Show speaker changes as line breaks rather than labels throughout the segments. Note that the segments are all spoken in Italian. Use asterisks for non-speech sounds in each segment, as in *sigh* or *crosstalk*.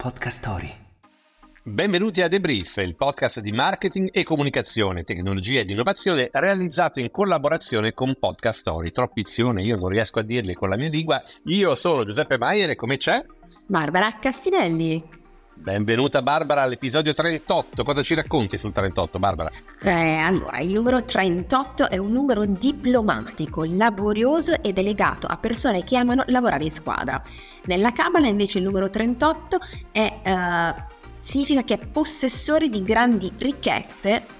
Podcast Story.
Benvenuti a Debrief, il podcast di marketing e comunicazione, tecnologia ed innovazione realizzato in collaborazione con Podcast Story. Troppizione, io non riesco a dirli con la mia lingua. Io sono Giuseppe Maier e come c'è?
Barbara Castinelli.
Benvenuta Barbara all'episodio 38. Cosa ci racconti sul 38, Barbara?
Eh, allora, il numero 38 è un numero diplomatico, laborioso e delegato a persone che amano lavorare in squadra. Nella Cabala invece il numero 38 è... Uh, significa che è possessore di grandi ricchezze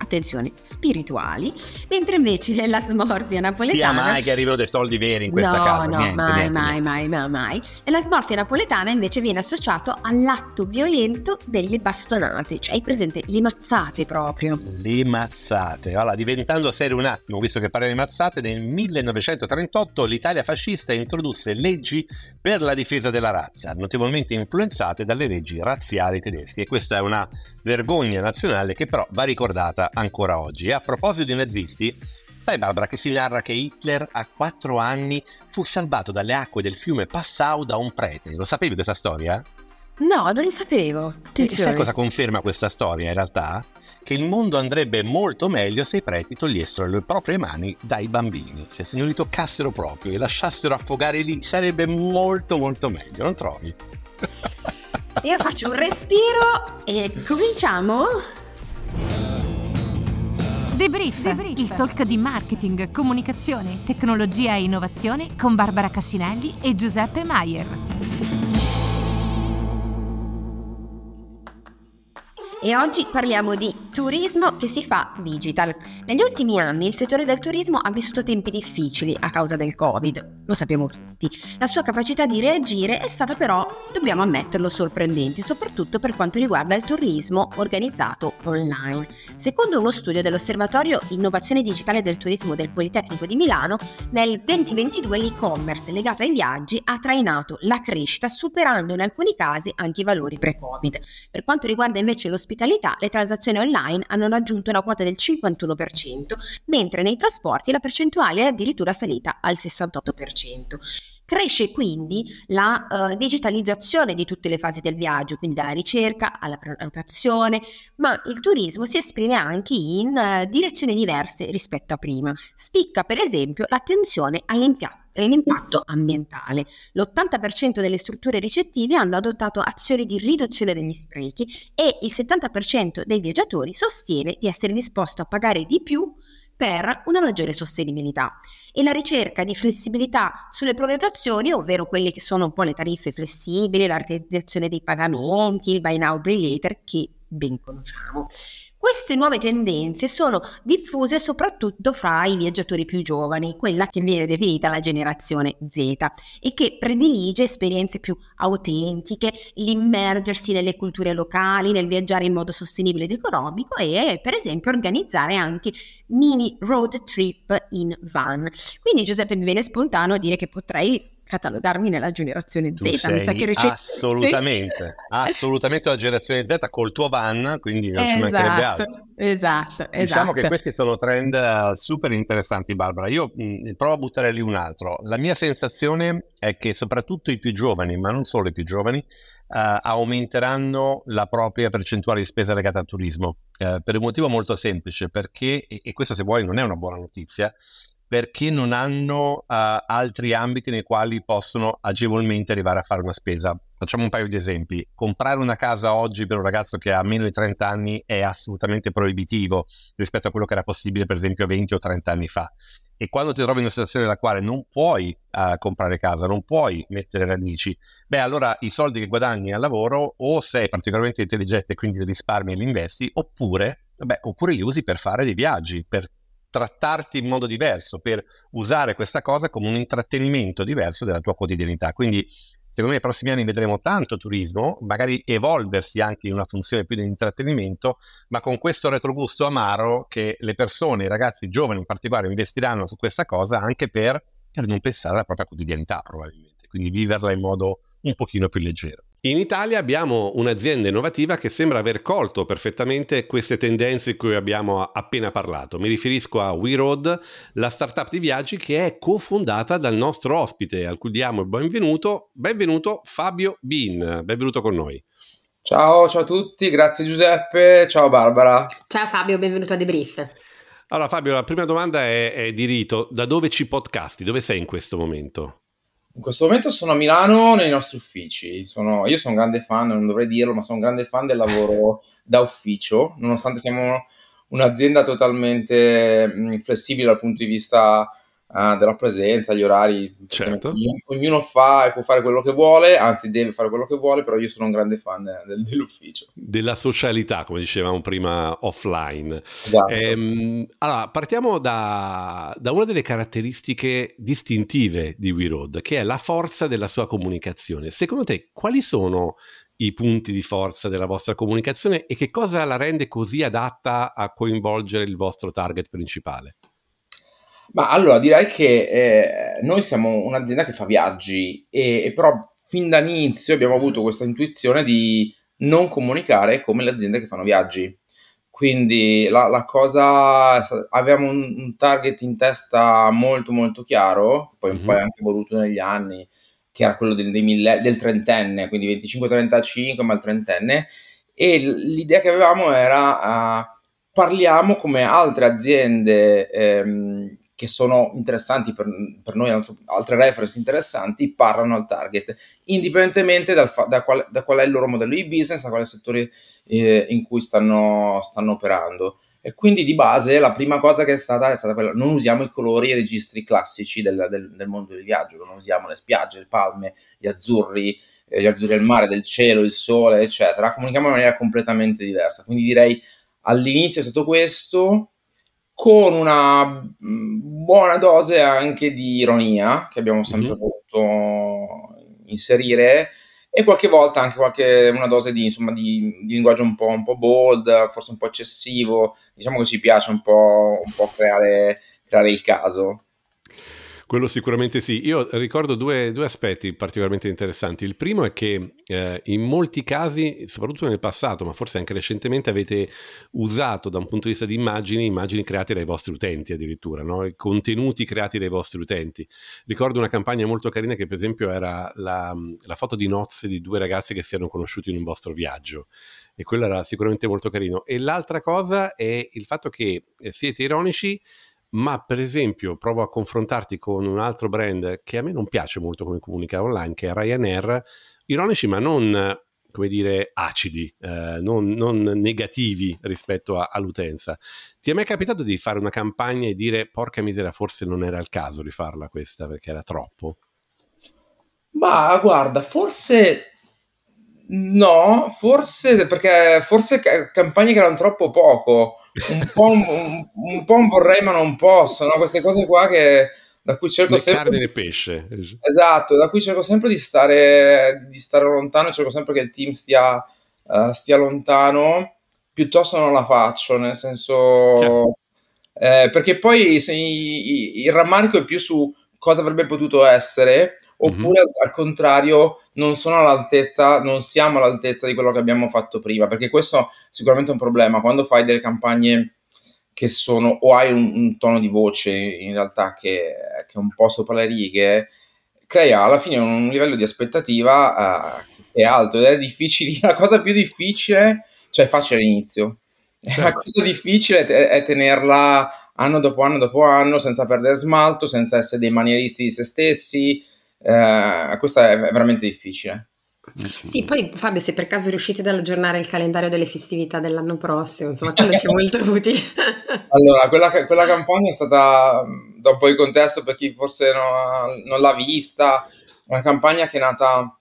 attenzione, spirituali, mentre invece nella smorfia napoletana...
Sia mai che arrivano dei soldi veri in questa
no,
casa.
No,
niente,
mai,
niente,
mai,
niente.
mai, mai, mai. E la smorfia napoletana invece viene associato all'atto violento delle bastonate, cioè hai presente le mazzate proprio.
Le mazzate. Allora, diventando serio un attimo, visto che parliamo di mazzate, nel 1938 l'Italia fascista introdusse leggi per la difesa della razza, notevolmente influenzate dalle leggi razziali tedesche. E questa è una vergogna nazionale che però va ricordata ancora oggi. E a proposito di nazisti, sai Barbara che si narra che Hitler a quattro anni fu salvato dalle acque del fiume Passau da un prete. Lo sapevi questa storia?
No, non lo sapevo.
E sai
Attenzione.
cosa conferma questa storia in realtà? Che il mondo andrebbe molto meglio se i preti togliessero le proprie mani dai bambini, cioè se non li toccassero proprio e lasciassero affogare lì, sarebbe molto molto meglio, non trovi?
Io faccio un respiro e cominciamo.
Debrief, il talk di marketing, comunicazione, tecnologia e innovazione con Barbara Cassinelli e Giuseppe Maier.
E oggi parliamo di turismo che si fa digital. Negli ultimi anni il settore del turismo ha vissuto tempi difficili a causa del Covid, lo sappiamo tutti. La sua capacità di reagire è stata però, dobbiamo ammetterlo, sorprendente, soprattutto per quanto riguarda il turismo organizzato online. Secondo uno studio dell'Osservatorio Innovazione Digitale del Turismo del Politecnico di Milano, nel 2022 l'e-commerce legato ai viaggi ha trainato la crescita superando in alcuni casi anche i valori pre-Covid. Per quanto riguarda invece l'ospitalità, le transazioni online hanno raggiunto una quota del 51%, mentre nei trasporti la percentuale è addirittura salita al 68%. Cresce quindi la eh, digitalizzazione di tutte le fasi del viaggio, quindi dalla ricerca alla prenotazione, ma il turismo si esprime anche in eh, direzioni diverse rispetto a prima. Spicca per esempio l'attenzione all'impatto ambientale. L'80% delle strutture ricettive hanno adottato azioni di riduzione degli sprechi e il 70% dei viaggiatori sostiene di essere disposto a pagare di più per una maggiore sostenibilità. E la ricerca di flessibilità sulle prenotazioni, ovvero quelle che sono un po' le tariffe flessibili, la realizzazione dei pagamenti, il buy now pay later, che ben conosciamo. Queste nuove tendenze sono diffuse soprattutto fra i viaggiatori più giovani, quella che viene definita la generazione Z, e che predilige esperienze più autentiche, l'immergersi nelle culture locali, nel viaggiare in modo sostenibile ed economico e per esempio organizzare anche mini road trip in van. Quindi Giuseppe mi viene spontaneo dire che potrei catalogarmi nella generazione
Tu
Z, mi sa che recente-
assolutamente, *laughs* assolutamente la generazione Z col tuo van, quindi non ci mancherebbe altro.
Esatto, esatto, esatto.
Diciamo che questi sono trend eh, super interessanti, Barbara. Io mh, provo a buttare lì un altro. La mia sensazione è che soprattutto i più giovani, ma non solo i più giovani, eh, aumenteranno la propria percentuale di spesa legata al turismo. eh, per un motivo molto semplice, perché, e, e questo se vuoi non è una buona notizia, perché non hanno eh, altri ambiti nei quali possono agevolmente arrivare a fare una spesa. Facciamo un paio di esempi. Comprare una casa oggi per un ragazzo che ha meno di 30 anni è assolutamente proibitivo rispetto a quello che era possibile per esempio 20 o 30 anni fa. E quando ti trovi in una situazione nella quale non puoi eh, comprare casa, non puoi mettere radici, beh allora i soldi che guadagni al lavoro o sei particolarmente intelligente e quindi li risparmi e li investi, oppure, beh, oppure li usi per fare dei viaggi, per trattarti in modo diverso, per usare questa cosa come un intrattenimento diverso della tua quotidianità. Quindi secondo me nei prossimi anni vedremo tanto turismo, magari evolversi anche in una funzione più di intrattenimento, ma con questo retrogusto amaro che le persone, i ragazzi giovani in particolare, investiranno su questa cosa anche per, per non pensare alla propria quotidianità probabilmente, quindi viverla in modo un pochino più leggero.
In Italia abbiamo un'azienda innovativa che sembra aver colto perfettamente queste tendenze di cui abbiamo appena parlato. Mi riferisco a WeRoad, la startup di viaggi che è cofondata dal nostro ospite, al cui diamo il benvenuto. Benvenuto Fabio Bin, benvenuto con noi.
Ciao, ciao a tutti, grazie Giuseppe, ciao Barbara.
Ciao Fabio, benvenuto a Debrief.
Allora Fabio, la prima domanda è, è di rito, da dove ci podcasti? Dove sei in questo momento?
In questo momento sono a Milano nei nostri uffici. Sono, io sono un grande fan, non dovrei dirlo, ma sono un grande fan del lavoro da ufficio, nonostante siamo un'azienda totalmente flessibile dal punto di vista uh, della presenza, gli orari.
Certo.
Ognuno, fa e può fare quello che vuole, anzi deve fare quello che vuole, però io sono un grande fan del, dell'ufficio.
Della socialità, come dicevamo prima, offline.
Esatto.
Ehm, allora, partiamo da, da, una delle caratteristiche distintive di WeRoad, che è la forza della sua comunicazione. Secondo te, quali sono i punti di forza della vostra comunicazione e che cosa la rende così adatta a coinvolgere il vostro target principale?
Ma allora direi che eh, noi siamo un'azienda che fa viaggi e, e però fin dall'inizio abbiamo avuto questa intuizione di non comunicare come le aziende che fanno viaggi. Quindi la, la cosa, avevamo un, un, target in testa molto molto chiaro, poi mm-hmm. è anche evoluto negli anni, che era quello del, mille, del trentenne, quindi 25-35, ma il trentenne, e l'idea che avevamo era uh, parliamo come altre aziende ehm, che sono interessanti per, per, noi, altre reference interessanti, parlano al target, indipendentemente dal fa, da, qual, da, qual, è il loro modello di business, da quale settore eh, in cui stanno, stanno, operando. E quindi di base la prima cosa che è stata è stata quella, non usiamo i colori e i registri classici del, del, del mondo del viaggio, non usiamo le spiagge, le palme, gli azzurri, eh, gli azzurri del mare, del cielo, il sole, eccetera, comunichiamo in maniera completamente diversa. Quindi direi all'inizio è stato questo, con una mm, buona dose anche di ironia che abbiamo sempre mm-hmm. voluto inserire e qualche volta anche qualche, una dose di, insomma, di, di linguaggio un po', un po', bold, forse un po' eccessivo. Diciamo che ci piace un po', un po creare, creare il caso.
Quello sicuramente sì. Io ricordo due, due, aspetti particolarmente interessanti. Il primo è che eh, in molti casi, soprattutto nel passato, ma forse anche recentemente, avete usato da un punto di vista di immagini, immagini create dai vostri utenti addirittura, no? contenuti creati dai vostri utenti. Ricordo una campagna molto carina che per esempio era la, la foto di nozze di due ragazzi che si erano conosciuti in un vostro viaggio e quello era sicuramente molto carino. E l'altra cosa è il fatto che eh, siete ironici ma per esempio provo a confrontarti con un altro brand che a me non piace molto come comunica online, che è Ryanair, ironici ma non come dire acidi, eh, non, non, negativi rispetto a, all'utenza. Ti è mai capitato di fare una campagna e dire porca misera, forse non era il caso di farla questa perché era troppo?
Ma guarda, forse No, forse perché forse campagne che erano troppo poco, un po' un, un, un, po' un vorrei ma non posso, no? queste cose qua che, da cui cerco
Le
sempre...
carne pesce.
Esatto, da cui cerco sempre di stare, di stare lontano, cerco sempre che il team stia, uh, stia lontano, piuttosto non la faccio, nel senso... Eh, perché poi se, i, il rammarico è più su cosa avrebbe potuto essere oppure mm-hmm. al contrario non sono all'altezza, non siamo all'altezza di quello che abbiamo fatto prima, perché questo sicuramente è un problema quando fai delle campagne che sono o hai un, un tono di voce in realtà che, che, è un po' sopra le righe, crea alla fine un livello di aspettativa uh, che è alto ed è difficile, *laughs* la cosa più difficile, cioè facile all'inizio. Certo. La cosa difficile è, è tenerla anno dopo anno dopo anno senza perdere smalto, senza essere dei manieristi di se stessi, eh, questo è veramente difficile.
Sì, poi Fabio, se per caso riuscite ad aggiornare il calendario delle festività dell'anno prossimo, insomma, quello ci è molto *laughs* utile.
allora, quella, quella, campagna è stata, da un po' di contesto per chi forse non, non l'ha vista, una campagna che è nata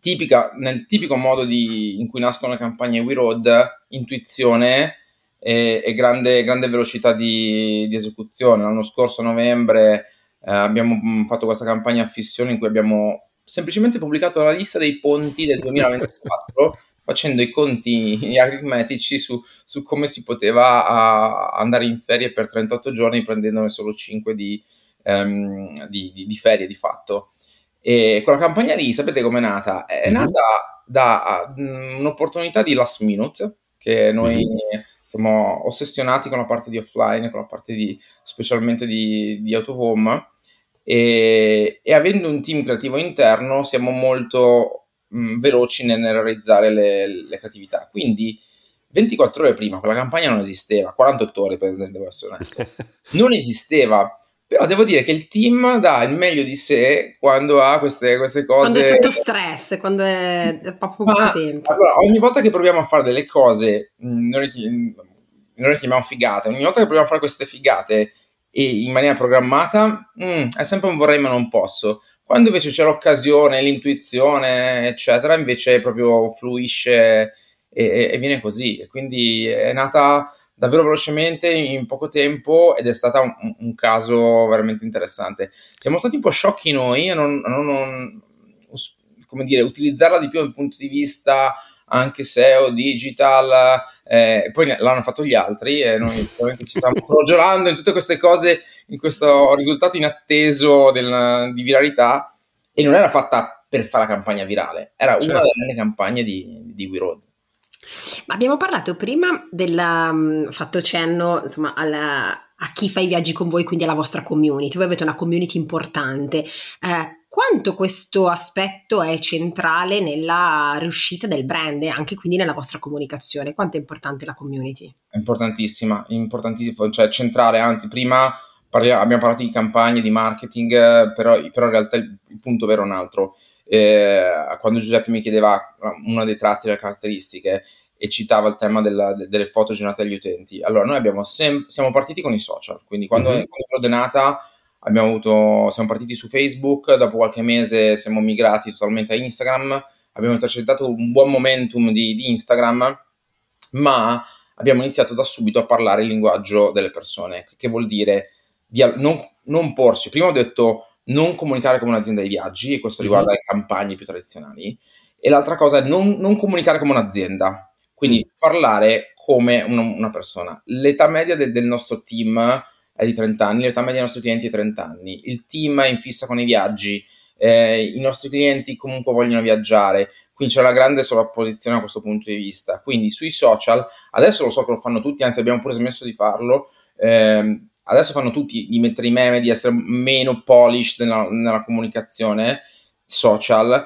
tipica, nel tipico modo di, in cui nascono le campagne We Road, intuizione e, e grande, grande, velocità di, di esecuzione. L'anno scorso, a novembre, eh, abbiamo mm, fatto questa campagna a fissione in cui abbiamo semplicemente pubblicato la lista dei ponti del 2024 *laughs* facendo i conti aritmetici su, su come si poteva a, andare in ferie per 38 giorni prendendone solo 5 di, um, di, di, di, ferie di fatto. E quella campagna lì, sapete com'è nata? È mm-hmm. nata da uh, un'opportunità di last minute che noi mm-hmm. Siamo ossessionati con la parte di offline, con la parte di, specialmente di, di out of home e, e avendo un team creativo interno siamo molto mh, veloci nel, realizzare le, le, creatività. Quindi 24 ore prima quella campagna non esisteva, 48 ore per devo essere onesto, *laughs* non esisteva. Però devo dire che il team dà il meglio di sé quando ha queste, queste cose.
Quando è sotto stress, quando è, è poco Ma, tempo.
Allora, ogni volta che proviamo a fare delle cose, mm, non le, non le chiamiamo figate, ogni volta che proviamo a fare queste figate e in maniera programmata, mm, è sempre un vorrei ma non posso. Quando invece c'è l'occasione, l'intuizione, eccetera, invece proprio fluisce e, e viene così. E quindi è nata davvero velocemente in poco tempo ed è stato un, un, caso veramente interessante. Siamo stati un po' sciocchi noi a non, a non come dire, utilizzarla di più dal punto di vista anche SEO, digital, eh, poi l'hanno fatto gli altri e noi ci stiamo *laughs* crogiolando in tutte queste cose, in questo risultato inatteso del, di viralità e non era fatta per fare la campagna virale, era certo. una delle campagne di, di We Road.
Ma abbiamo parlato prima del um, fatto cenno insomma, alla, a chi fa i viaggi con voi, quindi alla vostra community. Voi avete una community importante. Eh, quanto questo aspetto è centrale nella riuscita del brand e anche quindi nella vostra comunicazione? Quanto è importante la community?
Importantissima, importantissima, cioè centrale, anzi prima parliamo, abbiamo parlato di campagne, di marketing, però, però in realtà il, punto vero è un altro. Eh, quando Giuseppe mi chiedeva una dei tratti, delle caratteristiche, e citava il tema della, delle foto generate agli utenti. Allora, noi abbiamo sem- siamo partiti con i social, quindi quando, mm-hmm. quando è nata abbiamo avuto, siamo partiti su Facebook, dopo qualche mese siamo migrati totalmente a Instagram, abbiamo intercettato un buon momentum di, di Instagram, ma abbiamo iniziato da subito a parlare il linguaggio delle persone, che vuol dire di, non, non, porsi, prima ho detto non comunicare come un'azienda di viaggi, e questo riguarda mm-hmm. le campagne più tradizionali, e l'altra cosa è non, non comunicare come un'azienda, quindi mm. parlare come una, una persona. L'età media del, del nostro team è di 30 anni, l'età media dei nostri clienti è 30 anni, il team è in fissa con i viaggi, eh, i nostri clienti comunque vogliono viaggiare, quindi c'è una grande sovrapposizione da questo punto di vista. Quindi sui social, adesso lo so che lo fanno tutti, anzi abbiamo pure smesso di farlo, eh, adesso fanno tutti di mettere i meme, di essere meno polished nella, nella comunicazione social,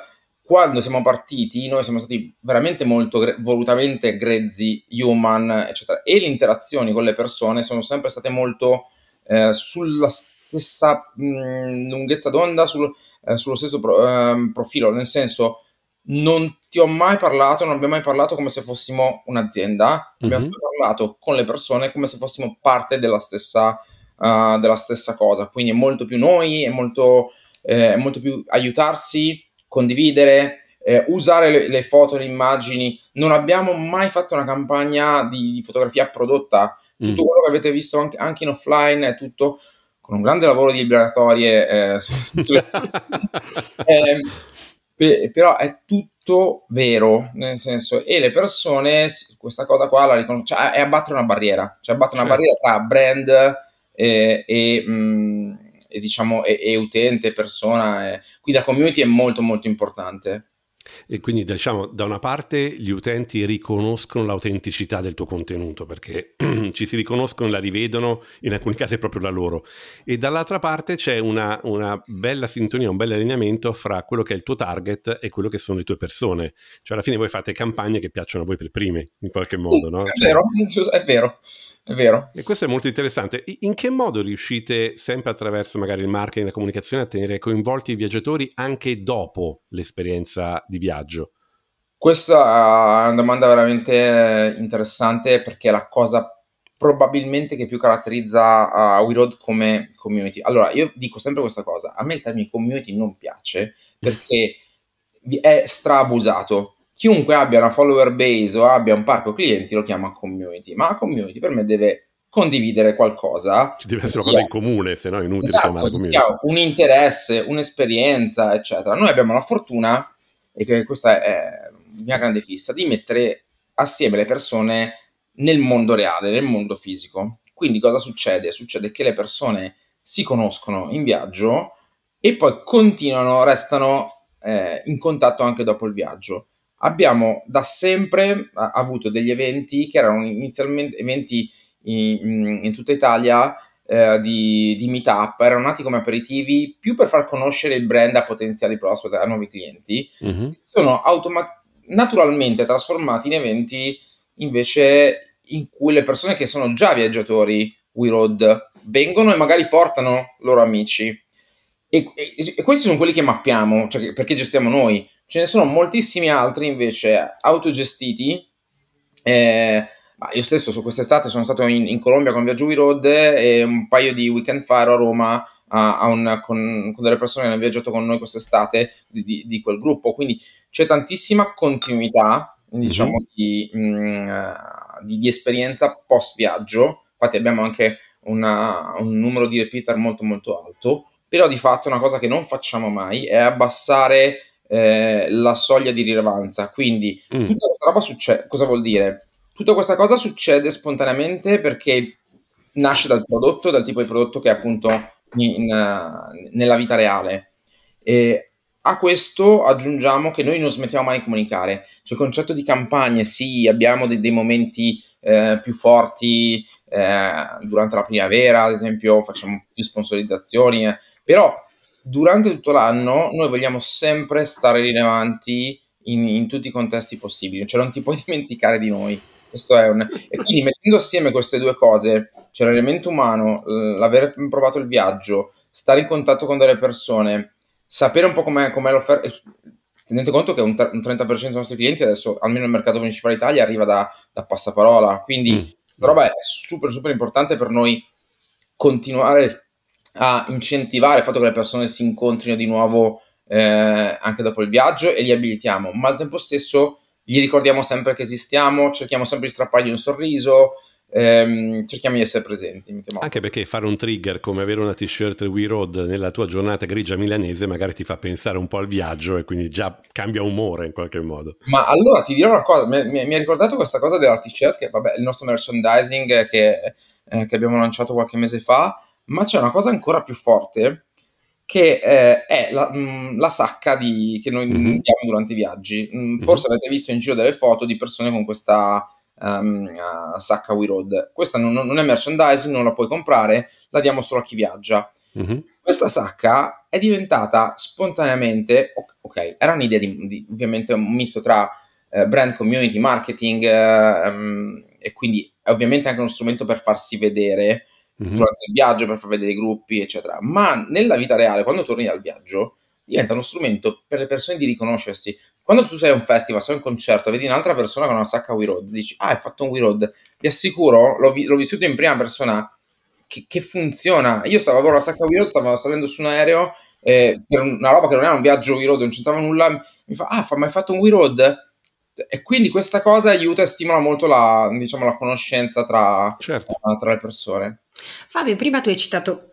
quando siamo partiti, noi siamo stati veramente molto gre- volutamente grezzi, human, eccetera, e le interazioni con le persone sono sempre state molto eh, sulla stessa mh, mm, lunghezza d'onda, sul, eh, sullo stesso pro, eh, profilo, nel senso non ti ho mai parlato, non abbiamo mai parlato come se fossimo un'azienda, mm-hmm. abbiamo parlato con le persone come se fossimo parte della stessa, uh, della stessa cosa, quindi è molto più noi, è molto, eh, è molto più aiutarsi, condividere, eh, usare le, le, foto, le immagini. Non abbiamo mai fatto una campagna di, di fotografia prodotta. Tutto mm. quello che avete visto anche, anche, in offline è tutto con un grande lavoro di liberatorie. Eh, su, su, *laughs* eh, però è tutto vero, nel senso, e le persone questa cosa qua la riconoscono, cioè è abbattere una barriera, cioè abbattere una certo. barriera tra brand e, e mh, mm, diciamo e, e utente, persona. E... Quindi la community è molto molto importante.
E quindi diciamo da una parte gli utenti riconoscono l'autenticità del tuo contenuto perché *clears throat* ci si riconoscono, la rivedono, in alcuni casi è proprio la loro. E dall'altra parte c'è una, una, bella sintonia, un bel allineamento fra quello che è il tuo target e quello che sono le tue persone. Cioè alla fine voi fate campagne che piacciono a voi per prime, in qualche modo, no?
È vero, è vero, è vero.
E questo è molto interessante. In che modo riuscite sempre attraverso magari il marketing e la comunicazione a tenere coinvolti i viaggiatori anche dopo l'esperienza di viaggio?
Questa è una domanda veramente interessante perché è la cosa probabilmente che più caratterizza uh, We Road come community. Allora, io dico sempre questa cosa, a me il termine community non piace perché è strabusato. Chiunque abbia una follower base o abbia un parco clienti lo chiama community, ma la community per me deve condividere qualcosa.
Ci deve essere una cosa in comune, se no è inutile
esatto,
chiamare community.
un interesse, un'esperienza, eccetera. Noi abbiamo la fortuna, e che questa è mia grande fissa, di mettere assieme le persone nel mondo reale, nel mondo fisico. Quindi cosa succede? Succede che le persone si conoscono in viaggio e poi continuano, restano eh, in contatto anche dopo il viaggio. Abbiamo da sempre avuto degli eventi che erano inizialmente eventi in, in tutta Italia eh, di, di meetup, erano nati come aperitivi più per far conoscere il brand a potenziali prospect, a nuovi clienti, mm-hmm. sono automat- naturalmente trasformati in eventi invece in cui le persone che sono già viaggiatori We Road vengono e magari portano loro amici. E, e, e questi sono quelli che mappiamo, cioè perché gestiamo noi. Ce ne sono moltissimi altri invece autogestiti. Eh, io stesso su quest'estate sono stato in, in, Colombia con Viaggio We Road e un paio di weekend fa ero a Roma a, a un, con, con, delle persone che hanno viaggiato con noi quest'estate di, di, di quel gruppo. Quindi c'è tantissima continuità, diciamo, mm-hmm. di, mh, mm, di, di, esperienza post viaggio. Infatti abbiamo anche una, un numero di repeater molto molto alto, però di fatto una cosa che non facciamo mai è abbassare eh, la soglia di rilevanza. Quindi mm. tutta questa roba succede. Cosa vuol dire? Tutta questa cosa succede spontaneamente perché nasce dal prodotto, dal tipo di prodotto che è appunto in, in, nella vita reale. E a questo aggiungiamo che noi non smettiamo mai di comunicare. Cioè, il concetto di campagne, sì, abbiamo dei, dei momenti eh, più forti eh, durante la primavera, ad esempio, facciamo più sponsorizzazioni, eh, però durante tutto l'anno noi vogliamo sempre stare rilevanti in, in tutti i contesti possibili, cioè non ti puoi *laughs* dimenticare di noi. Questo è un... E quindi mettendo assieme queste due cose, cioè l'elemento umano, l'aver provato il viaggio, stare in contatto con delle persone, sapere un po' com'è, com'è l'offerta, tenete conto che un, un 30% dei nostri clienti adesso, almeno nel mercato principale Italia, arriva da, da passaparola, quindi mm. roba è super super importante per noi continuare a incentivare il fatto che le persone si incontrino di nuovo eh, anche dopo il viaggio e li abilitiamo, ma al tempo stesso gli ricordiamo sempre che esistiamo, cerchiamo sempre di strappargli un sorriso, ehm, cerchiamo di essere presenti.
Anche perché fare un trigger come avere una t-shirt We Road nella tua giornata grigia milanese magari ti fa pensare un po' al viaggio e quindi già cambia umore in qualche modo.
Ma allora ti dirò una cosa, mi, mi, mi ha ricordato questa cosa della t-shirt che vabbè, il nostro merchandising che, eh, che abbiamo lanciato qualche mese fa, ma c'è una cosa ancora più forte che eh, è la, mh, mm, la, sacca di, che noi mm-hmm. diamo durante i viaggi. Mm, forse mm-hmm. avete visto in giro delle foto di persone con questa um, uh, sacca We Road. Questa non, non, è merchandising, non la puoi comprare, la diamo solo a chi viaggia. Mm-hmm. Questa sacca è diventata spontaneamente, ok, era un'idea di, di ovviamente un misto tra uh, brand community, marketing uh, um, e quindi è ovviamente anche uno strumento per farsi vedere mm-hmm. durante il viaggio per far vedere i gruppi, eccetera. Ma nella vita reale, quando torni dal viaggio, diventa uno strumento per le persone di riconoscersi. Quando tu sei a un festival, sei a un concerto, vedi un'altra persona con una sacca We Road, dici, ah, hai fatto un We Road. Vi assicuro, l'ho, vi- l'ho vissuto in prima persona, che, che, funziona. Io stavo con la sacca We Road, stavo salendo su un aereo, eh, per una roba che non era un viaggio We Road, non c'entrava nulla, mi fa, ah, ma hai fatto un We Road? E quindi questa cosa aiuta e stimola molto la, diciamo, la conoscenza tra, certo. tra le persone.
Fabio, prima tu hai citato *clears throat*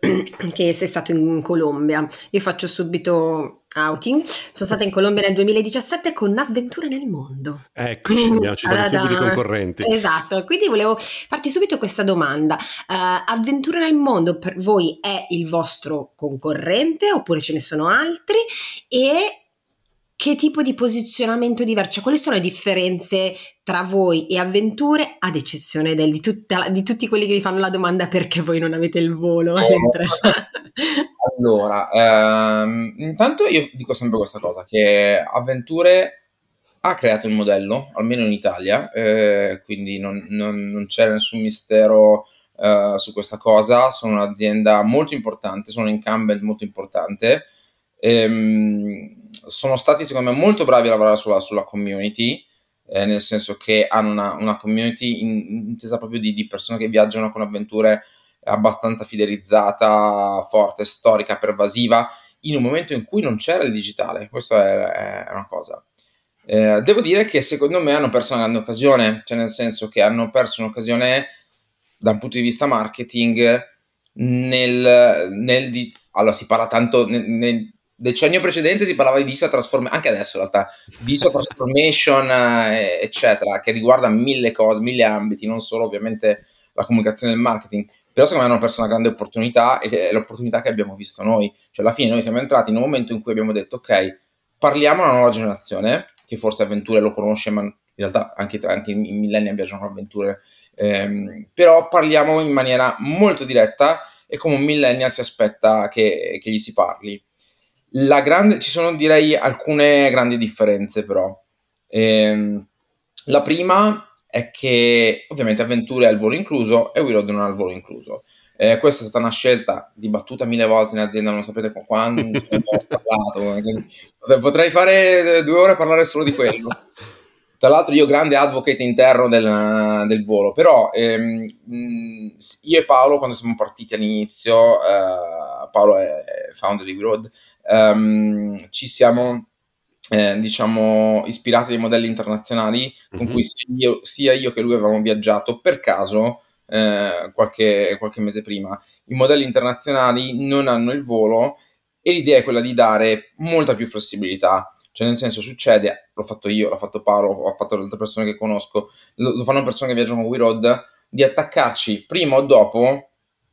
che sei stato in Colombia. Io faccio subito outing. Sono stata in Colombia nel 2017 con Avventure nel mondo.
Eccoci, abbiamo citato subito i concorrenti.
Esatto, quindi volevo farti subito questa domanda. Uh, Avventure nel mondo per voi è il vostro concorrente oppure ce ne sono altri? E che tipo di posizionamento diverso? Cioè, quali sono le differenze tra voi e avventure, ad eccezione del, di, tutta, di, tutti quelli che vi fanno la domanda perché voi non avete il volo? Eh, *laughs*
allora, ehm, intanto io dico sempre questa cosa, che Avventure ha creato il modello, almeno in Italia, eh, quindi non, non, non, c'è nessun mistero eh, su questa cosa, sono un'azienda molto importante, sono un incumbent molto importante. Ehm, sono stati secondo me molto bravi a lavorare sulla, sulla community, eh, nel senso che hanno una, una community in, intesa proprio di, di, persone che viaggiano con avventure abbastanza fidelizzata, forte, storica, pervasiva, in un momento in cui non c'era il digitale. Questa è, è una cosa. Eh, devo dire che secondo me hanno perso una grande occasione, cioè nel senso che hanno perso un'occasione da un punto di vista marketing nel, nel di, allora si parla tanto nel, nel, decennio precedente si parlava di digital transformation, anche adesso in realtà, digital transformation, eh, eccetera, che riguarda mille cose, mille ambiti, non solo ovviamente la comunicazione e il marketing. Però secondo me hanno perso una grande opportunità e è l'opportunità che abbiamo visto noi. Cioè alla fine noi siamo entrati in un momento in cui abbiamo detto ok, parliamo alla nuova generazione, che forse avventure lo conosce, ma in realtà anche, anche i millennial viaggiano con avventure, ehm, però parliamo in maniera molto diretta e come un millennial si aspetta che, che gli si parli Grande, ci sono direi alcune grandi differenze però. Ehm, la prima è che ovviamente Avventure ha il volo incluso e We Road non ha il volo incluso. Eh, questa è stata una scelta dibattuta mille volte in azienda, non sapete *laughs* quando ho parlato. Potrei fare due ore a parlare solo di quello. Tra l'altro io grande advocate interno del, del volo, però ehm, io e Paolo quando siamo partiti all'inizio, eh, Paolo è founder di We Road, ehm, ci siamo eh, diciamo ispirati dai modelli internazionali con mm-hmm. cui sia io, sia io, che lui avevamo viaggiato per caso eh, qualche, qualche mese prima. I modelli internazionali non hanno il volo e l'idea è quella di dare molta più flessibilità. Cioè, nel senso, succede, l'ho fatto io, l'ho fatto Paolo, ho fatto le altre persone che conosco, lo, lo fanno persone che viaggiano con We Road, di attaccarci prima o dopo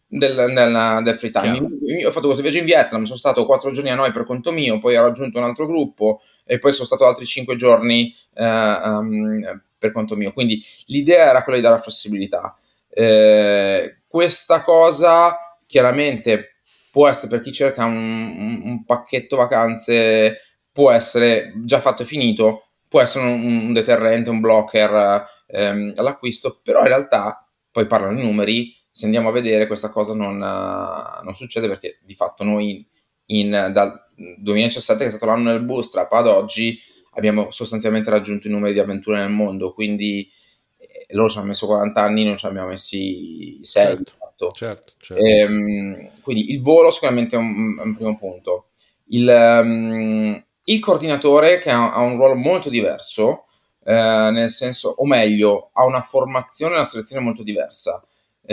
del, del, del free time. Io ho fatto questo viaggio in Vietnam, sono stato quattro giorni a noi per conto mio, poi ho raggiunto un altro gruppo e poi sono stato altri cinque giorni uh, um, per conto mio. Quindi l'idea era quella di dare flessibilità. Eh, questa cosa chiaramente può essere per chi cerca un, un, un, pacchetto vacanze, può essere già fatto e finito, può essere un, un deterrente, un blocker ehm, all'acquisto, però in realtà poi parlano i numeri se andiamo a vedere questa cosa non, uh, non succede perché di fatto noi in, dal 2017 che è stato l'anno del bootstrap ad oggi abbiamo sostanzialmente raggiunto i numeri di avventure nel mondo quindi eh, loro ci hanno messo 40 anni noi ci abbiamo messi 6
certo, certo, certo.
Ehm, quindi il volo sicuramente è un, un primo punto. Il, um, il, coordinatore che ha, ha, un ruolo molto diverso eh, nel senso o meglio ha una formazione e una selezione molto diversa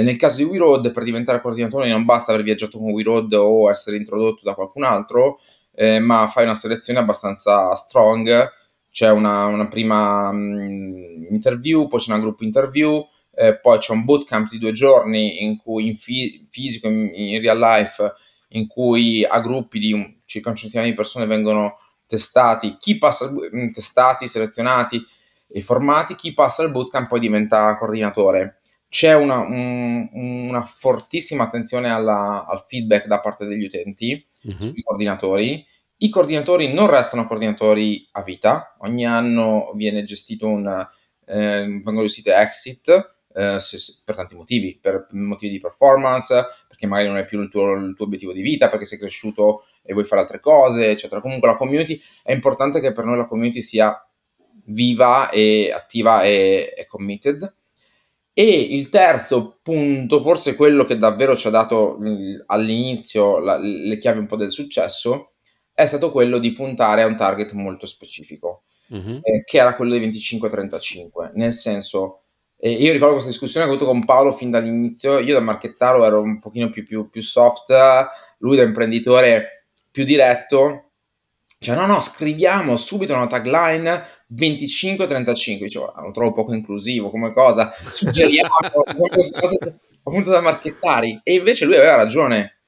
nel caso di WeRoad, per diventare coordinatore non basta aver viaggiato con WeRoad o essere introdotto da qualcun altro, eh, ma fai una selezione abbastanza strong. C'è una, una prima um, interview, poi c'è una group interview, eh, poi c'è un bootcamp di due giorni in cui in fi- fisico, in, in, real life, in cui a gruppi di un, circa un centinaio di persone vengono testati, chi passa, mm, testati, selezionati e formati, chi passa il bootcamp poi diventa coordinatore c'è una, un, una fortissima attenzione alla, al feedback da parte degli utenti uh-huh. sui coordinatori. I coordinatori non restano coordinatori a vita, ogni anno viene gestito un, eh, vengono gestite exit eh, se, se, per tanti motivi, per motivi di performance, perché magari non è più il tuo, il tuo, obiettivo di vita, perché sei cresciuto e vuoi fare altre cose, eccetera. Comunque la community, è importante che per noi la community sia viva e attiva e, e committed e il terzo punto, forse quello che davvero ci ha dato all'inizio la, le chiavi un po' del successo, è stato quello di puntare a un target molto specifico, mm-hmm. eh, che era quello dei 25-35. Nel senso, eh, io ricordo questa discussione che ho avuto con Paolo fin dall'inizio, io da marchettaro ero un pochino più, più, più soft, lui da imprenditore più diretto, cioè, no, no, scriviamo subito una tagline 25-35. Dicevo, ah, lo trovo poco inclusivo come cosa. Suggeriamo *laughs* *laughs* queste cose appunto da marchettari. E invece lui aveva ragione.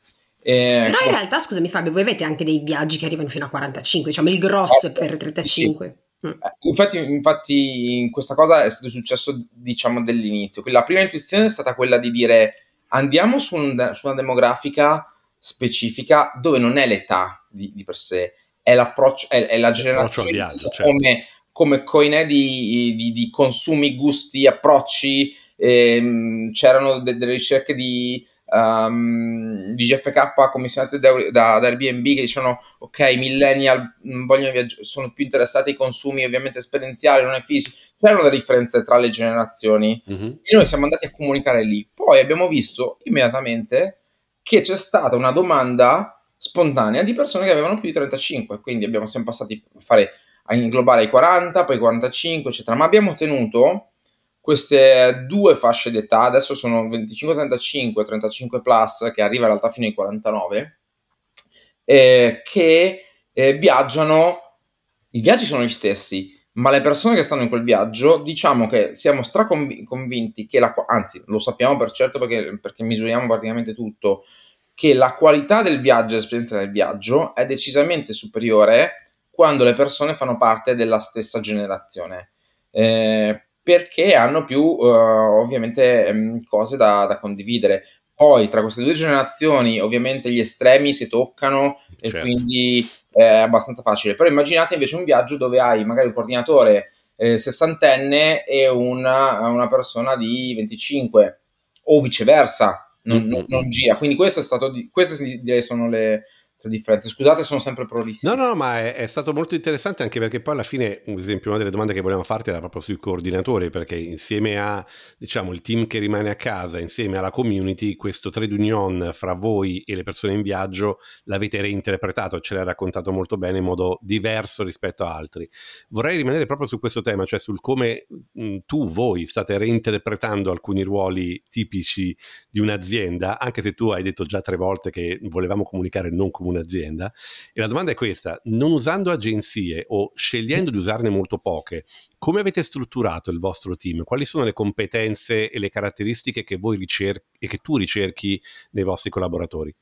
Eh, Però in realtà, scusami Fabio, voi avete anche dei viaggi che arrivano fino a 45, diciamo il grosso eh, per 35.
Sì. Mm. Infatti, infatti, in questa cosa è stato successo, diciamo, dell'inizio. La prima intuizione è stata quella di dire andiamo su, un, su una demografica specifica dove non è l'età di, di per sé, è l'approccio, è, è la generazione viaggio, certo. come, come coinè di, di, di, consumi, gusti, approcci. Ehm, c'erano de, delle ricerche di, um, di GFK commissionate da, da, da, Airbnb che dicevano ok, i millennial mm, vogliono viaggiare, sono più interessati ai consumi ovviamente esperienziali, non ai fisici. C'erano delle differenze tra le generazioni mm-hmm. e noi siamo andati a comunicare lì. Poi abbiamo visto immediatamente che c'è stata una domanda spontanea di persone che avevano più di 35, quindi abbiamo sempre passati a fare a inglobare i 40, poi i 45, eccetera, ma abbiamo ottenuto queste due fasce d'età, adesso sono 25-35, 35 plus, che arriva in realtà fino ai 49, eh, che eh, viaggiano, i viaggi sono gli stessi, ma le persone che stanno in quel viaggio, diciamo che siamo straconvinti che la, anzi lo sappiamo per certo perché, perché misuriamo praticamente tutto, che la qualità del viaggio, l'esperienza del viaggio è decisamente superiore quando le persone fanno parte della stessa generazione. Eh, perché hanno più uh, ovviamente um, cose da, da, condividere. Poi tra queste due generazioni ovviamente gli estremi si toccano e certo. quindi è abbastanza facile. Però immaginate invece un viaggio dove hai magari un coordinatore eh, sessantenne e una, una, persona di 25 o viceversa, non, mm-hmm. non, non gira. Quindi questo è stato, queste direi sono le, le differenze. Scusate, sono sempre prolissimo.
No, no, ma è, è, stato molto interessante anche perché poi alla fine, ad esempio, una delle domande che volevamo farti era proprio sui coordinatori, perché insieme a, diciamo, il team che rimane a casa, insieme alla community, questo trade union fra voi e le persone in viaggio l'avete reinterpretato, ce l'hai raccontato molto bene in modo diverso rispetto a altri. Vorrei rimanere proprio su questo tema, cioè sul come mh, tu, voi, state reinterpretando alcuni ruoli tipici di un'azienda, anche se tu hai detto già tre volte che volevamo comunicare non comunicare un'azienda. E la domanda è questa, non usando agenzie o scegliendo di usarne molto poche, come avete strutturato il vostro team? Quali sono le competenze e le caratteristiche che voi ricerchi e che tu ricerchi nei vostri collaboratori?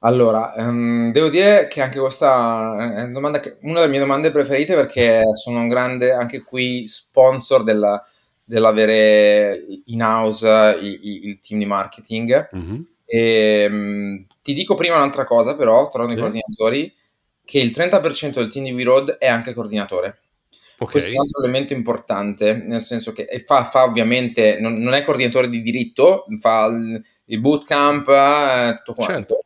Allora, um, devo dire che anche questa è una, domanda che, una delle mie domande preferite perché sono un grande, anche qui, sponsor della, dell'avere in house il, il, team di marketing. Mm-hmm. E, um, ti dico prima un'altra cosa, però, tornando ai coordinatori, che il 30% del team di WeRoad è anche coordinatore. Okay. Questo è un altro elemento importante, nel senso che fa, fa ovviamente, non, non, è coordinatore di diritto, fa il, il bootcamp, eh, tutto quanto. Certo.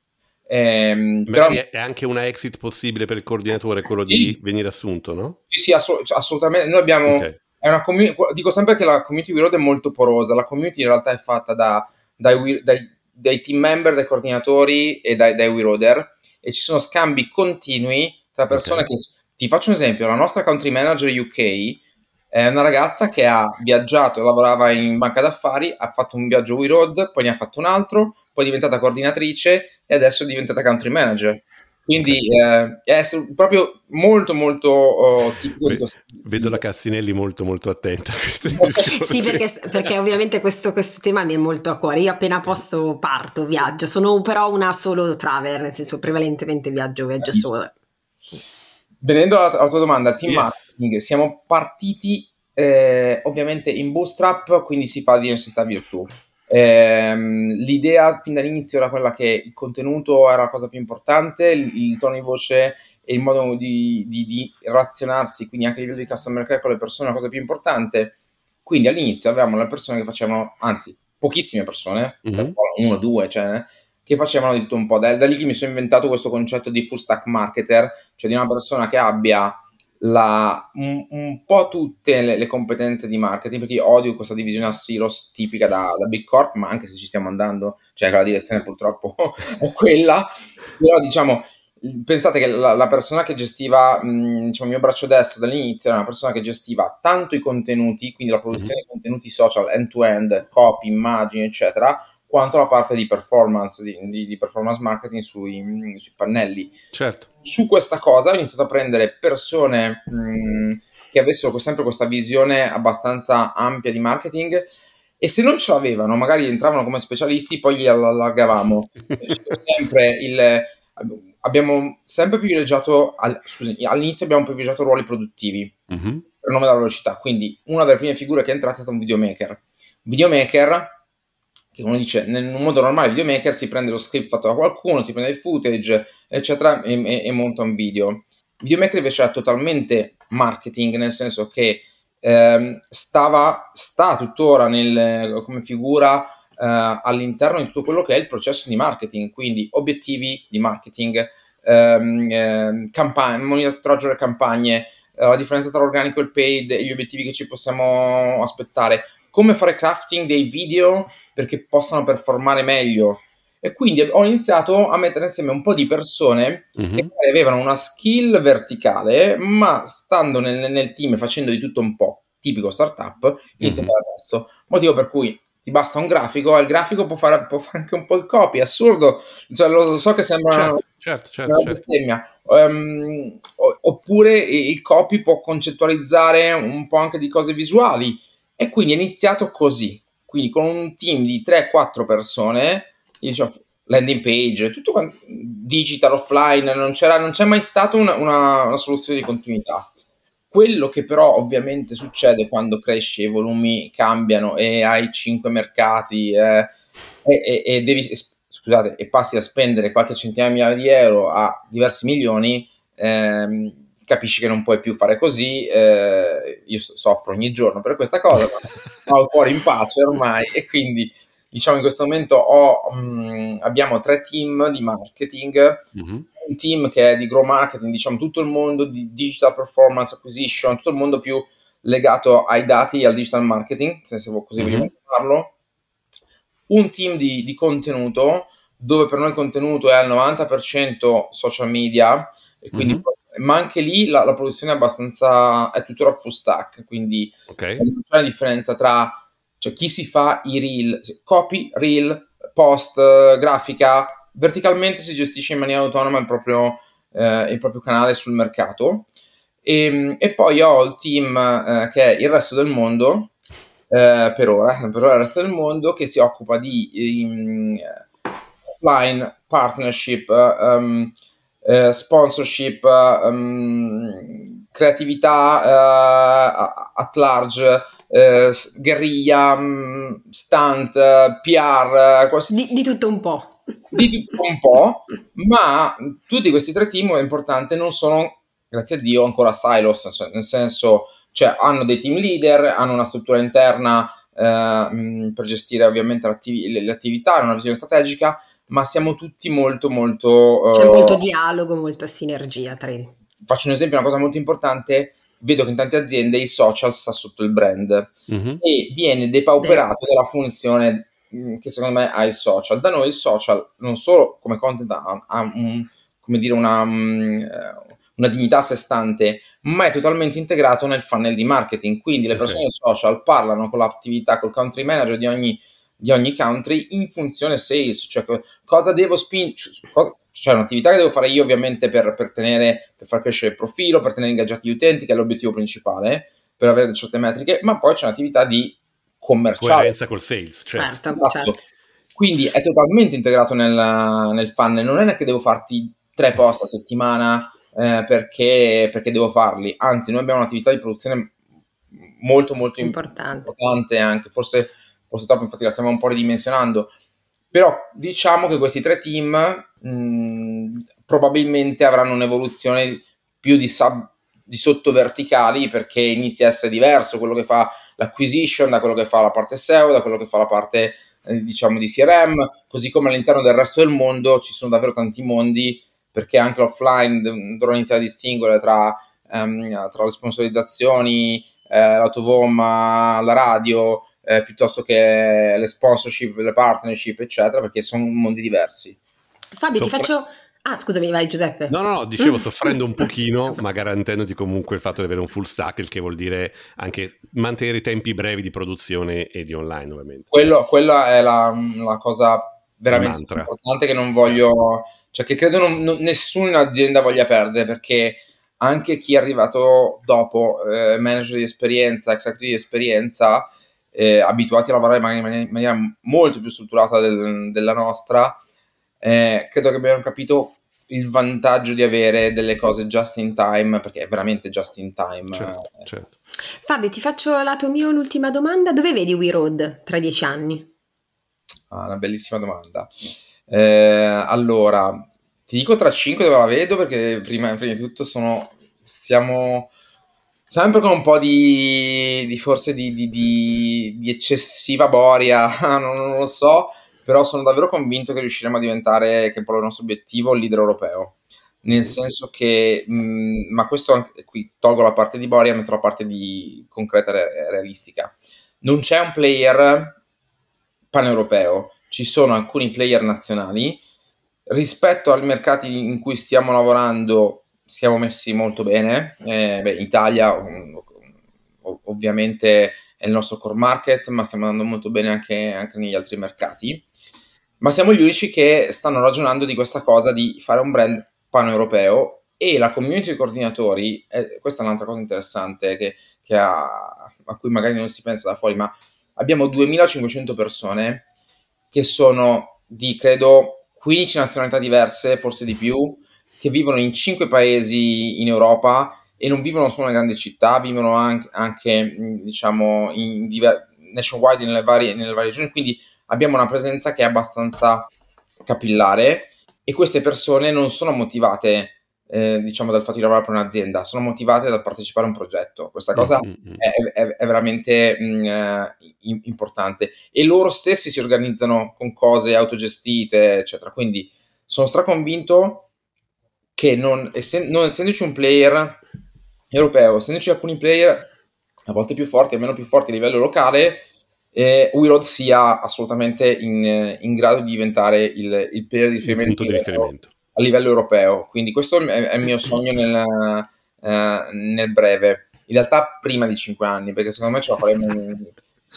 Eh, però, è anche una exit possibile per il coordinatore, quello sì. di venire assunto, no?
Sì, sì, assolut- cioè, assolutamente. Noi abbiamo... Okay. Commun- dico sempre che la community WeRoad è molto porosa, la community in realtà è fatta da, dai, dai dai team member, dai coordinatori e dai, dai WeRoader e ci sono scambi continui tra persone okay. che... Ti faccio un esempio, la nostra country manager UK è una ragazza che ha viaggiato, lavorava in banca d'affari, ha fatto un viaggio WeRoad, poi ne ha fatto un altro, poi è diventata coordinatrice e adesso è diventata country manager. Quindi eh, è proprio molto molto oh, tipico
di questo. Vedo la Cassinelli molto molto attenta a questi *laughs*
discorsi. sì, perché, perché ovviamente questo, questo, tema mi è molto a cuore. Io appena posso parto, viaggio. Sono però una solo traveler, nel senso prevalentemente viaggio, viaggio solo.
Venendo alla, alla tua domanda, team yes. marketing, siamo partiti eh, ovviamente in bootstrap, quindi si fa di necessità virtù. Ehm, l'idea fin dall'inizio era quella che il contenuto era la cosa più importante, il, il tono di voce e il modo di, di, di, relazionarsi, quindi anche a livello di customer care con le persone, è la cosa più importante. Quindi all'inizio avevamo le persone che facevano, anzi, pochissime persone, mm-hmm. uno o due, cioè, che facevano di tutto un po'. Da, da lì che mi sono inventato questo concetto di full stack marketer, cioè di una persona che abbia la, un, un, po' tutte le, le, competenze di marketing, perché io odio questa divisione a silos tipica da, da, Big Corp, ma anche se ci stiamo andando, cioè la direzione purtroppo *laughs* è quella, però diciamo, pensate che la, la persona che gestiva mh, diciamo, il mio braccio destro dall'inizio era una persona che gestiva tanto i contenuti, quindi la produzione mm-hmm. di contenuti social end-to-end, copy, immagini, eccetera, quanto la parte di performance, di, di, performance marketing sui, sui, pannelli.
Certo.
Su questa cosa ho iniziato a prendere persone mh, che avessero sempre questa visione abbastanza ampia di marketing e se non ce l'avevano, magari entravano come specialisti, poi li allargavamo. *laughs* sempre il, abbiamo sempre privilegiato, al, scusami, all'inizio abbiamo privilegiato ruoli produttivi mm-hmm. per nome della velocità, quindi una delle prime figure che è entrata è stata un videomaker. Videomaker che uno dice un modo normale il videomaker si prende lo script fatto da qualcuno, si prende il footage, eccetera, e, e, e monta un video. Il videomaker invece era totalmente marketing, nel senso che ehm, stava, sta tuttora nel, come figura eh, all'interno di tutto quello che è il processo di marketing, quindi obiettivi di marketing, ehm, eh, campagne, monitoraggio delle campagne, eh, la differenza tra l'organico e il paid gli obiettivi che ci possiamo aspettare, come fare crafting dei video perché possano performare meglio. E quindi ho iniziato a mettere insieme un po' di persone mm-hmm. che avevano una skill verticale, ma stando nel, nel team facendo di tutto un po', tipico startup, inizia mm-hmm. resto. Motivo per cui ti basta un grafico, e il grafico può fare, può fare, anche un po' il copy, assurdo, cioè, lo, so che sembra certo, certo, certo, una bestemmia, um, oppure il copy può concettualizzare un po' anche di cose visuali e quindi è iniziato così, quindi con un team di 3-4 persone, diciamo, landing page, tutto digital, offline, non, non c'è mai stata una, una, una soluzione di continuità. Quello che però ovviamente succede quando cresci, i volumi cambiano e hai cinque mercati eh, e, e, e, devi, scusate, e passi a spendere qualche centinaia di euro a diversi milioni, ehm, capisci che non puoi più fare così. Eh, io soffro ogni giorno per questa cosa, ma *laughs* ho il cuore in pace ormai e quindi diciamo in questo momento ho, mh, abbiamo tre team di marketing. Mm-hmm un team che è di grow marketing, diciamo tutto il mondo di digital performance acquisition, tutto il mondo più legato ai dati e al digital marketing, se così mm-hmm. vogliamo chiamarlo. Un team di, di, contenuto, dove per noi il contenuto è al 90% social media, e quindi, mm-hmm. Ma anche lì la, la, produzione è abbastanza, è tuttora full stack, quindi okay. non c'è la differenza tra cioè, chi si fa i reel, copy, reel, post, grafica, verticalmente si gestisce in maniera autonoma il proprio, eh, il proprio canale sul mercato. E, ehm, e, poi ho il team eh, che è il resto del mondo, eh, per ora, *laughs* per ora il resto del mondo, che si occupa di um, offline partnership, um, sponsorship, um, creatività uh, at large, uh, guerriglia, um, stunt, PR,
quasi... di, di tutto un po'
di tutto un po', ma tutti questi tre team, è importante, non sono, grazie a Dio, ancora silos, cioè, nel senso, cioè, hanno dei team leader, hanno una struttura interna eh, per gestire ovviamente le, le, attività, hanno una visione strategica, ma siamo tutti molto, molto...
C'è uh, molto dialogo, molta sinergia tra i...
Faccio un esempio, una cosa molto importante, vedo che in tante aziende i social sta sotto il brand mm-hmm. e viene depauperato Beh. della funzione Mm, che secondo me ha il social. Da noi il social non solo come content ha, ha un, come dire una, um, una, dignità a sé stante, ma è totalmente integrato nel funnel di marketing. Quindi le persone okay. social parlano con l'attività, col country manager di ogni, di ogni country in funzione sales, cioè cosa devo spingere, cioè un'attività che devo fare io ovviamente per, per, tenere, per far crescere il profilo, per tenere ingaggiati gli utenti, che è l'obiettivo principale, per avere certe metriche, ma poi c'è un'attività di commerciale.
Coerenza col sales, certo. certo,
esatto. certo. Quindi è totalmente integrato nel, nel funnel, non è che devo farti tre post a settimana eh, perché, perché, devo farli, anzi noi abbiamo un'attività di produzione molto molto importante, importante anche, forse, forse troppo, infatti la stiamo un po' ridimensionando, però diciamo che questi tre team mh, probabilmente avranno un'evoluzione più di sub di sottoverticali perché inizia a essere diverso quello che fa l'acquisition da quello che fa la parte SEO, da quello che fa la parte eh, diciamo di CRM, così come all'interno del resto del mondo ci sono davvero tanti mondi perché anche offline dovrò iniziare a distinguere tra, um, tra le sponsorizzazioni, eh, l'autovoma, la radio, eh, piuttosto che le sponsorship, le partnership, eccetera, perché sono mondi diversi.
Fabio, Soffre- ti faccio Ah, scusami, vai Giuseppe.
No, no, no, dicevo *laughs* soffrendo un pochino, ma garantendoti comunque il fatto di avere un full stack, il che vuol dire anche mantenere i tempi brevi di produzione e di online, ovviamente.
Quello, quella è la, la cosa veramente importante che non voglio, cioè che credo non, non, nessuno in azienda voglia perdere, perché anche chi è arrivato dopo, eh, manager di esperienza, executive di esperienza, eh, abituati a lavorare in maniera, in maniera molto più strutturata del, della nostra, eh, credo che abbiamo capito il vantaggio di avere delle cose just in time, perché è veramente just in time.
Certo, certo.
Fabio, ti faccio lato mio l'ultima domanda. Dove vedi We Road tra dieci anni?
Ah, una bellissima domanda. Eh, allora, ti dico tra cinque dove la vedo, perché prima, prima di tutto sono, siamo sempre con un po' di, di forse di, di, di, eccessiva boria, *laughs* non, non lo so, però sono davvero convinto che riusciremo a diventare, che è po' il nostro obiettivo, il leader europeo. Nel senso che, mh, mm, ma questo qui tolgo la parte di Boria, metto la parte di concreta e realistica. Non c'è un player paneuropeo, ci sono alcuni player nazionali. Rispetto ai mercati in cui stiamo lavorando, siamo messi molto bene. Eh, beh, Italia, ovviamente è il nostro core market, ma stiamo andando molto bene anche, anche negli altri mercati. Ma siamo gli unici che stanno ragionando di questa cosa di fare un brand pan-europeo e la community di coordinatori, eh, questa è un'altra cosa interessante che, che ha, a cui magari non si pensa da fuori, ma abbiamo 2500 persone che sono di, credo, 15 nazionalità diverse, forse di più, che vivono in 5 paesi in Europa e non vivono solo nelle grandi città, vivono anche, anche diciamo, in diver- nationwide nelle varie, nelle varie regioni, quindi abbiamo una presenza che è abbastanza capillare e queste persone non sono motivate eh, diciamo dal fatto di lavorare per un'azienda, sono motivate dal partecipare a un progetto. Questa cosa mm-hmm. è, è, è, veramente mh, mm, eh, importante e loro stessi si organizzano con cose autogestite, eccetera. Quindi sono straconvinto che non, essen- non essendoci un player europeo, essendoci alcuni player a volte più forti, almeno più forti a livello locale, eh, WeRoad sia assolutamente in, in, grado di diventare il, il player di riferimento,
di riferimento,
a livello europeo. Quindi questo è, è il mio sogno nel, eh, nel, breve. In realtà prima di 5 anni, perché secondo me ce la faremo...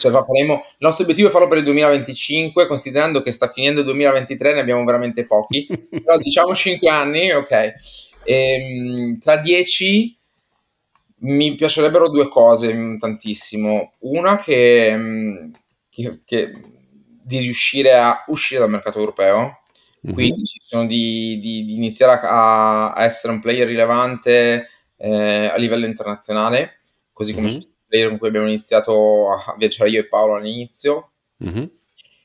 la faremo. Il nostro obiettivo è farlo per il 2025, considerando che sta finendo il 2023, ne abbiamo veramente pochi. *laughs* Però diciamo 5 anni, ok. E, ehm, tra 10 mi piacerebbero due cose mm, tantissimo. Una che, mm, che, che di riuscire a uscire dal mercato europeo, mm-hmm. quindi di, di, di, iniziare a, a, essere un player rilevante eh, a livello internazionale, così come mm-hmm. Player con cui abbiamo iniziato a viaggiare io e Paolo all'inizio. Mm-hmm.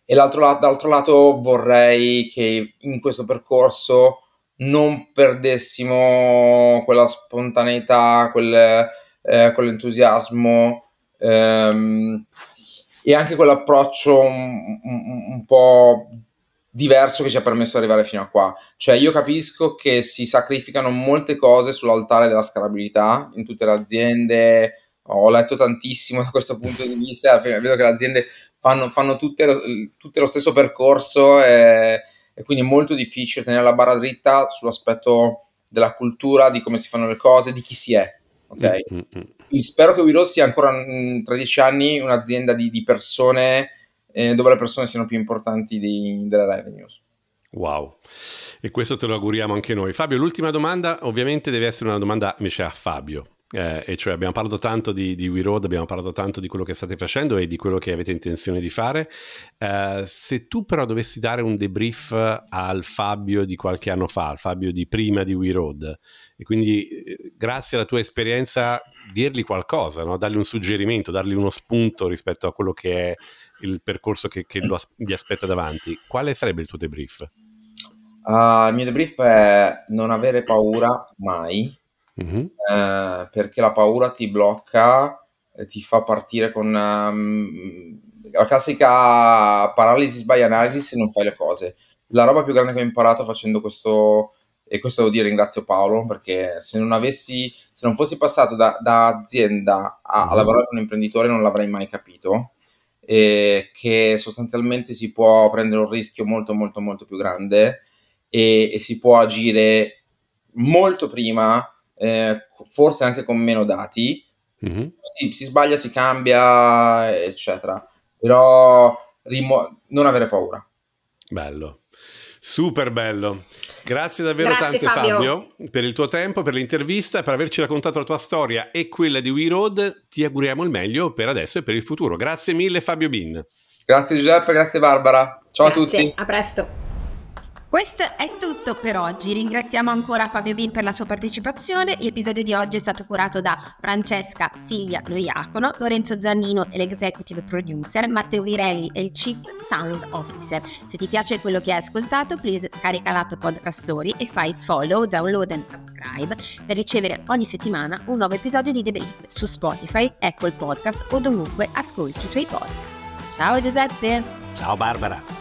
E lato, dall'altro lato vorrei che in questo percorso non perdessimo quella spontaneità, quel, eh, quell'entusiasmo ehm, e anche quell'approccio un, un, un, po' diverso che ci ha permesso di arrivare fino a qua. Cioè io capisco che si sacrificano molte cose sull'altare della scalabilità in tutte le aziende, ho letto tantissimo da questo punto di vista, vedo che le aziende fanno, fanno tutte, tutte lo stesso percorso e e quindi è molto difficile tenere la barra dritta sull'aspetto della cultura, di come si fanno le cose, di chi si è. Ok? Mm-hmm. spero che Willow sia ancora mh, tra dieci anni un'azienda di, di persone eh, dove le persone siano più importanti di, delle revenues.
Wow, e questo te lo auguriamo anche noi. Fabio, l'ultima domanda ovviamente deve essere una domanda invece a Fabio. Eh, e cioè abbiamo parlato tanto di, di WeRoad, abbiamo parlato tanto di quello che state facendo e di quello che avete intenzione di fare. Eh, se tu però dovessi dare un debrief al Fabio di qualche anno fa, al Fabio di prima di WeRoad, e quindi eh, grazie alla tua esperienza dirgli qualcosa, no? dargli un suggerimento, dargli uno spunto rispetto a quello che è il percorso che, che lo, gli aspetta davanti, quale sarebbe il tuo debrief?
Uh, il mio debrief è non avere paura mai mm-hmm. eh, perché la paura ti blocca, e ti fa partire con um, la classica paralysis by analysis se non fai le cose. La roba più grande che ho imparato facendo questo, e questo devo dire ringrazio Paolo, perché se non avessi, se non fossi passato da, da azienda a, a, mm-hmm. lavorare con un imprenditore non l'avrei mai capito. E che sostanzialmente si può prendere un rischio molto molto molto più grande e, e si può agire molto prima eh, forse anche con meno dati. Mm-hmm. Si, si, sbaglia, si cambia, eccetera. Però rimo- non avere paura.
Bello, super bello. Grazie davvero Grazie, tante Fabio. Fabio. per il tuo tempo, per l'intervista, per averci raccontato la tua storia e quella di We Road. Ti auguriamo il meglio per adesso e per il futuro. Grazie mille Fabio Bin.
Grazie Giuseppe, grazie Barbara. Ciao grazie, a tutti.
A presto. Questo è tutto per oggi, ringraziamo ancora Fabio Bin per la sua partecipazione, l'episodio di oggi è stato curato da Francesca Silvia Loiacono, Lorenzo Zannino è l'executive producer, Matteo Virelli è il chief sound officer. Se ti piace quello che hai ascoltato, please scarica l'app Podcast Story e fai follow, download and subscribe per ricevere ogni settimana un nuovo episodio di The Brief su Spotify, Apple Podcast o dovunque ascolti i tuoi podcast. Ciao Giuseppe!
Ciao Barbara!